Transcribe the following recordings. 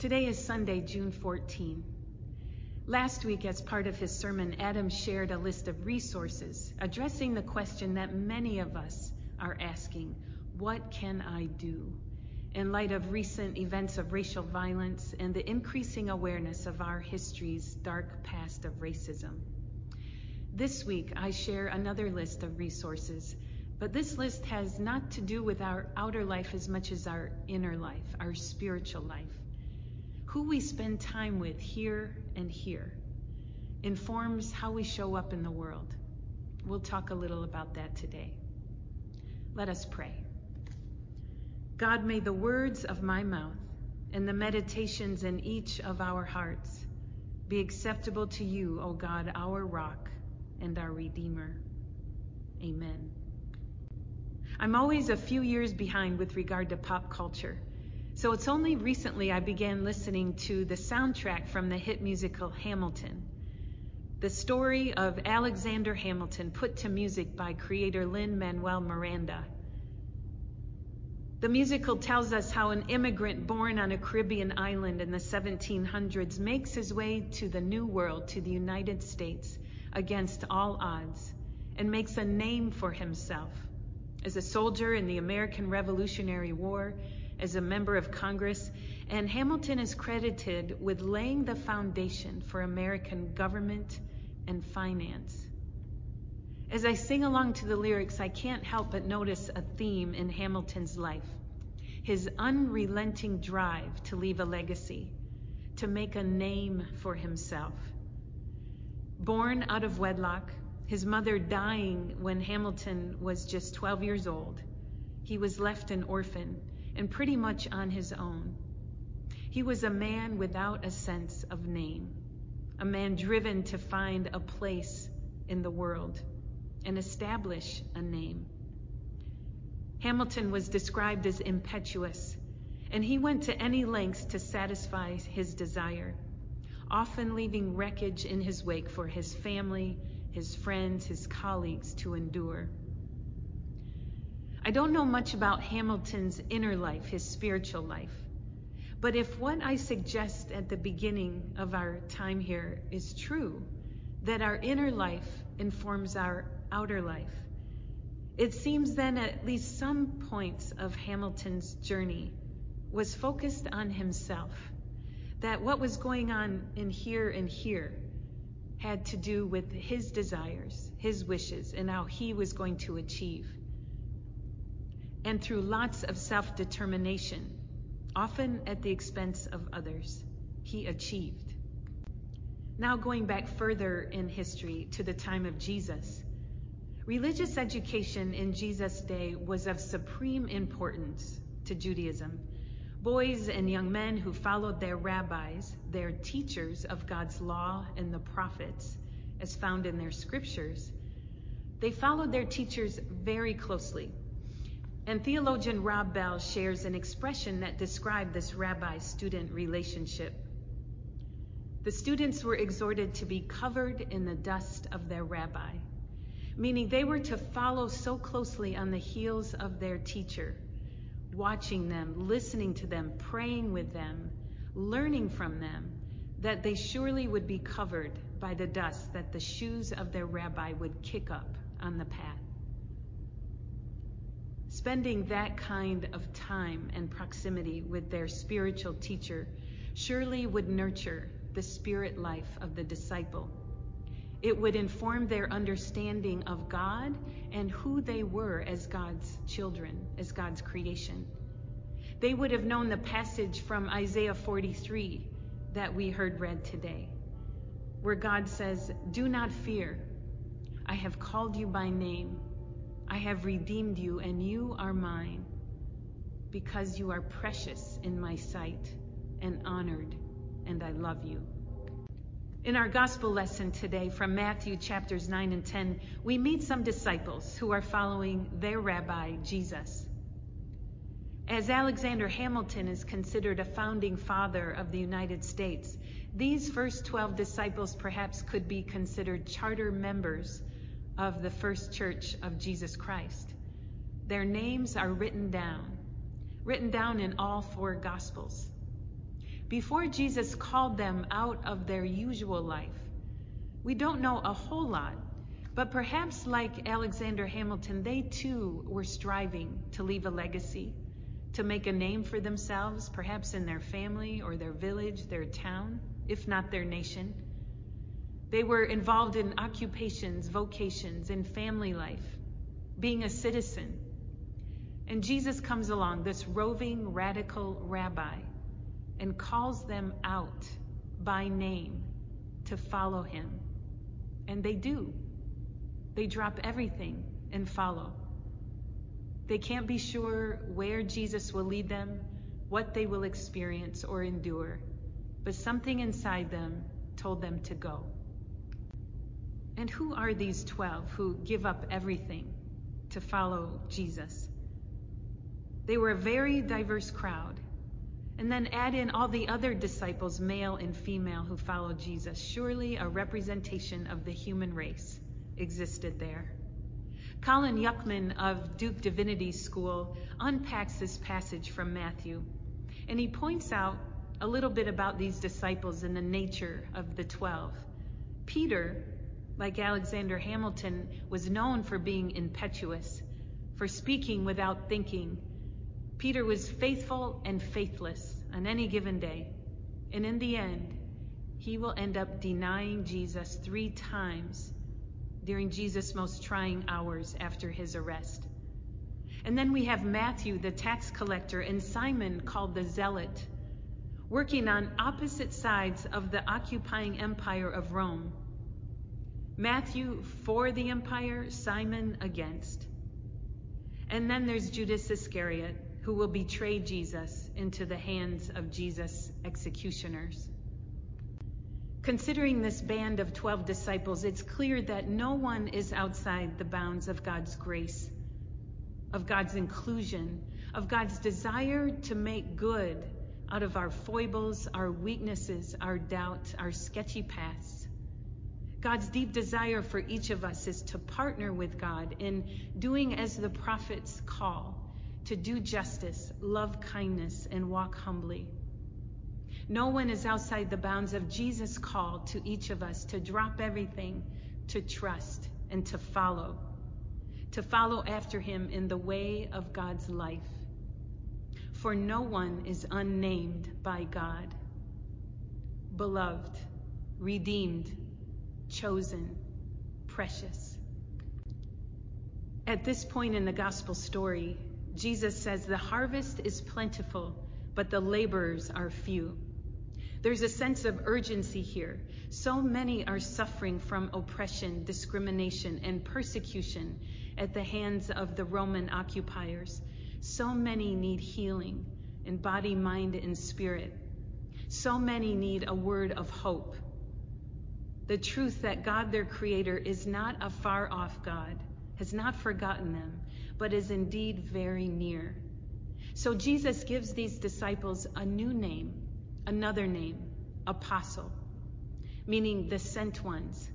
Today is Sunday, June 14. Last week, as part of his sermon, Adam shared a list of resources addressing the question that many of us are asking What can I do? in light of recent events of racial violence and the increasing awareness of our history's dark past of racism. This week, I share another list of resources, but this list has not to do with our outer life as much as our inner life, our spiritual life. Who we spend time with here and here informs how we show up in the world. We'll talk a little about that today. Let us pray. God, may the words of my mouth and the meditations in each of our hearts be acceptable to you, O God, our rock and our Redeemer. Amen. I'm always a few years behind with regard to pop culture. So it's only recently I began listening to the soundtrack from the hit musical Hamilton. The story of Alexander Hamilton put to music by creator Lin Manuel Miranda. The musical tells us how an immigrant born on a Caribbean island in the 1700s makes his way to the New World, to the United States, against all odds, and makes a name for himself. As a soldier in the American Revolutionary War, as a member of Congress, and Hamilton is credited with laying the foundation for American government and finance. As I sing along to the lyrics, I can't help but notice a theme in Hamilton's life his unrelenting drive to leave a legacy, to make a name for himself. Born out of wedlock, his mother dying when Hamilton was just 12 years old, he was left an orphan and pretty much on his own. He was a man without a sense of name, a man driven to find a place in the world and establish a name. Hamilton was described as impetuous, and he went to any lengths to satisfy his desire, often leaving wreckage in his wake for his family, his friends, his colleagues to endure. I don't know much about Hamilton's inner life, his spiritual life. But if what I suggest at the beginning of our time here is true, that our inner life informs our outer life, it seems then at least some points of Hamilton's journey was focused on himself, that what was going on in here and here had to do with his desires, his wishes, and how he was going to achieve and through lots of self determination, often at the expense of others, he achieved. Now, going back further in history to the time of Jesus, religious education in Jesus' day was of supreme importance to Judaism. Boys and young men who followed their rabbis, their teachers of God's law and the prophets, as found in their scriptures, they followed their teachers very closely and theologian Rob Bell shares an expression that described this rabbi student relationship. The students were exhorted to be covered in the dust of their rabbi, meaning they were to follow so closely on the heels of their teacher, watching them, listening to them, praying with them, learning from them, that they surely would be covered by the dust that the shoes of their rabbi would kick up on the path. Spending that kind of time and proximity with their spiritual teacher surely would nurture the spirit life of the disciple. It would inform their understanding of God and who they were as God's children, as God's creation. They would have known the passage from Isaiah 43 that we heard read today, where God says, Do not fear. I have called you by name. I have redeemed you, and you are mine, because you are precious in my sight and honored, and I love you. In our gospel lesson today from Matthew chapters 9 and 10, we meet some disciples who are following their rabbi, Jesus. As Alexander Hamilton is considered a founding father of the United States, these first 12 disciples perhaps could be considered charter members of the First Church of Jesus Christ. Their names are written down, written down in all four Gospels. before Jesus called them out of their usual life. We don't know a whole lot, but perhaps like Alexander Hamilton, they too were striving to leave a legacy, to make a name for themselves, perhaps in their family or their village, their town, if not their nation. They were involved in occupations, vocations, and family life, being a citizen. And Jesus comes along, this roving radical rabbi, and calls them out by name to follow him. And they do. They drop everything and follow. They can't be sure where Jesus will lead them, what they will experience or endure, but something inside them told them to go. And who are these 12 who give up everything to follow Jesus? They were a very diverse crowd. And then add in all the other disciples, male and female, who followed Jesus. Surely a representation of the human race existed there. Colin Yuckman of Duke Divinity School unpacks this passage from Matthew, and he points out a little bit about these disciples and the nature of the twelve. Peter like Alexander Hamilton, was known for being impetuous, for speaking without thinking. Peter was faithful and faithless on any given day. And in the end, he will end up denying Jesus three times during Jesus' most trying hours after his arrest. And then we have Matthew, the tax collector, and Simon, called the zealot, working on opposite sides of the occupying empire of Rome. Matthew for the empire, Simon against. And then there's Judas Iscariot, who will betray Jesus into the hands of Jesus' executioners. Considering this band of 12 disciples, it's clear that no one is outside the bounds of God's grace, of God's inclusion, of God's desire to make good out of our foibles, our weaknesses, our doubt, our sketchy paths. God's deep desire for each of us is to partner with God in doing as the prophets call to do justice, love kindness, and walk humbly. No one is outside the bounds of Jesus' call to each of us to drop everything, to trust, and to follow, to follow after him in the way of God's life. For no one is unnamed by God. Beloved, redeemed, chosen, precious. At this point in the gospel story, Jesus says, The harvest is plentiful, but the laborers are few. There's a sense of urgency here. So many are suffering from oppression, discrimination, and persecution at the hands of the Roman occupiers. So many need healing in body, mind, and spirit. So many need a word of hope the truth that God, their creator, is not a far off God, has not forgotten them, but is indeed very near. So Jesus gives these disciples a new name, another name, apostle, meaning the sent ones.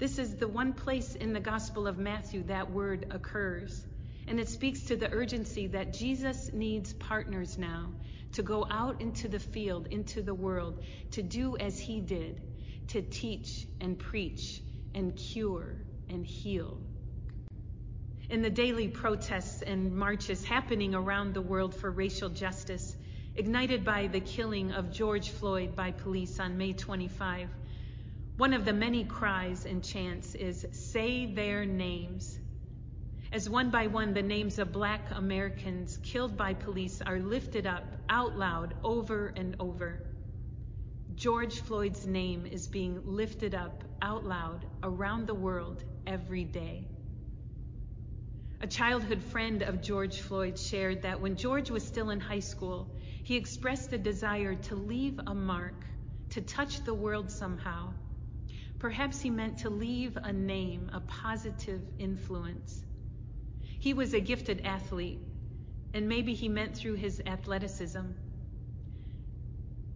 This is the one place in the Gospel of Matthew that word occurs. And it speaks to the urgency that Jesus needs partners now to go out into the field, into the world, to do as he did, to teach and preach and cure and heal. In the daily protests and marches happening around the world for racial justice, ignited by the killing of George Floyd by police on May 25, one of the many cries and chants is Say their names. As one by one the names of black Americans killed by police are lifted up out loud over and over. George Floyd's name is being lifted up out loud around the world every day. A childhood friend of George Floyd shared that when George was still in high school, he expressed a desire to leave a mark, to touch the world somehow. Perhaps he meant to leave a name, a positive influence. He was a gifted athlete, and maybe he meant through his athleticism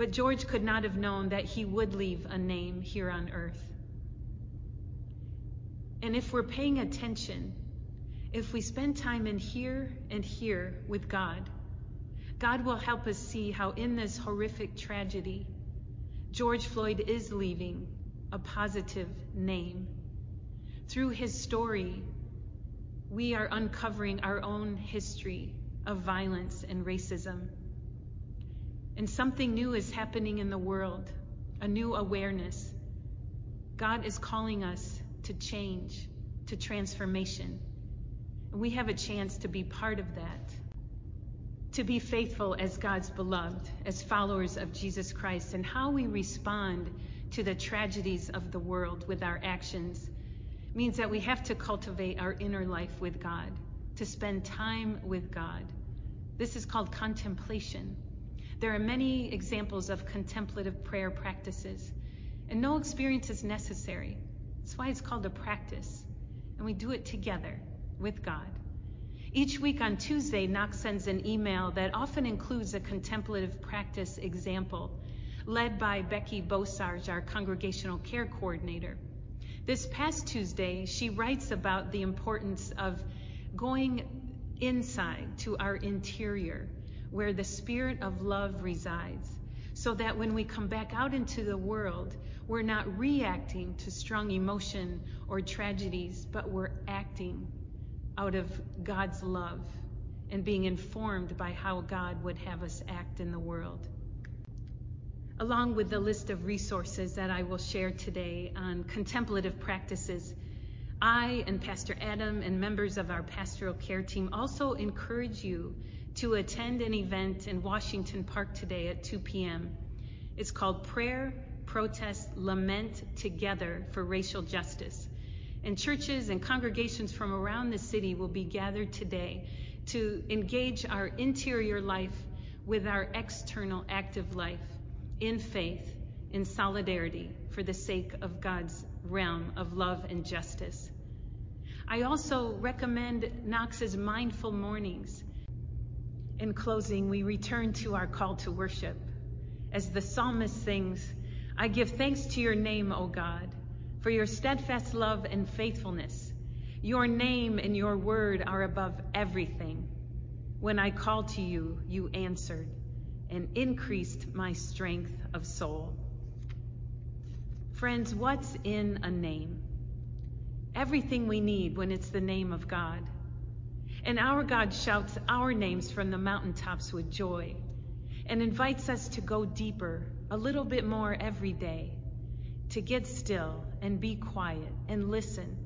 but George could not have known that he would leave a name here on earth. And if we're paying attention, if we spend time in here and here with God, God will help us see how, in this horrific tragedy, George Floyd is leaving a positive name. Through his story, we are uncovering our own history of violence and racism. And something new is happening in the world, a new awareness. God is calling us to change, to transformation. And we have a chance to be part of that, to be faithful as God's beloved, as followers of Jesus Christ, and how we respond to the tragedies of the world with our actions means that we have to cultivate our inner life with God, to spend time with God. This is called contemplation. There are many examples of contemplative prayer practices, and no experience is necessary. That's why it's called a practice, and we do it together with God. Each week on Tuesday, Knox sends an email that often includes a contemplative practice example, led by Becky Bosarge, our congregational care coordinator. This past Tuesday, she writes about the importance of going inside to our interior, where the spirit of love resides, so that when we come back out into the world, we're not reacting to strong emotion or tragedies, but we're acting out of God's love and being informed by how God would have us act in the world along with the list of resources that I will share today on contemplative practices. I and Pastor Adam and members of our pastoral care team also encourage you to attend an event in Washington Park today at 2 p.m. It's called Prayer, Protest, Lament Together for Racial Justice. And churches and congregations from around the city will be gathered today to engage our interior life with our external active life in faith, in solidarity for the sake of God's realm of love and justice. I also recommend Knox's Mindful Mornings. In closing, we return to our call to worship. As the psalmist sings, I give thanks to your name, O God, for your steadfast love and faithfulness. Your name and your word are above everything. When I called to you, you answered and increased my strength of soul. Friends, what's in a name? Everything we need when it's the name of God. And our God shouts our names from the mountaintops with joy and invites us to go deeper, a little bit more every day, to get still and be quiet and listen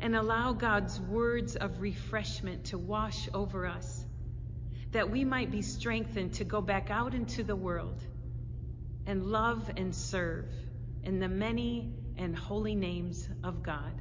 and allow God's words of refreshment to wash over us that we might be strengthened to go back out into the world and love and serve in the many and holy names of God.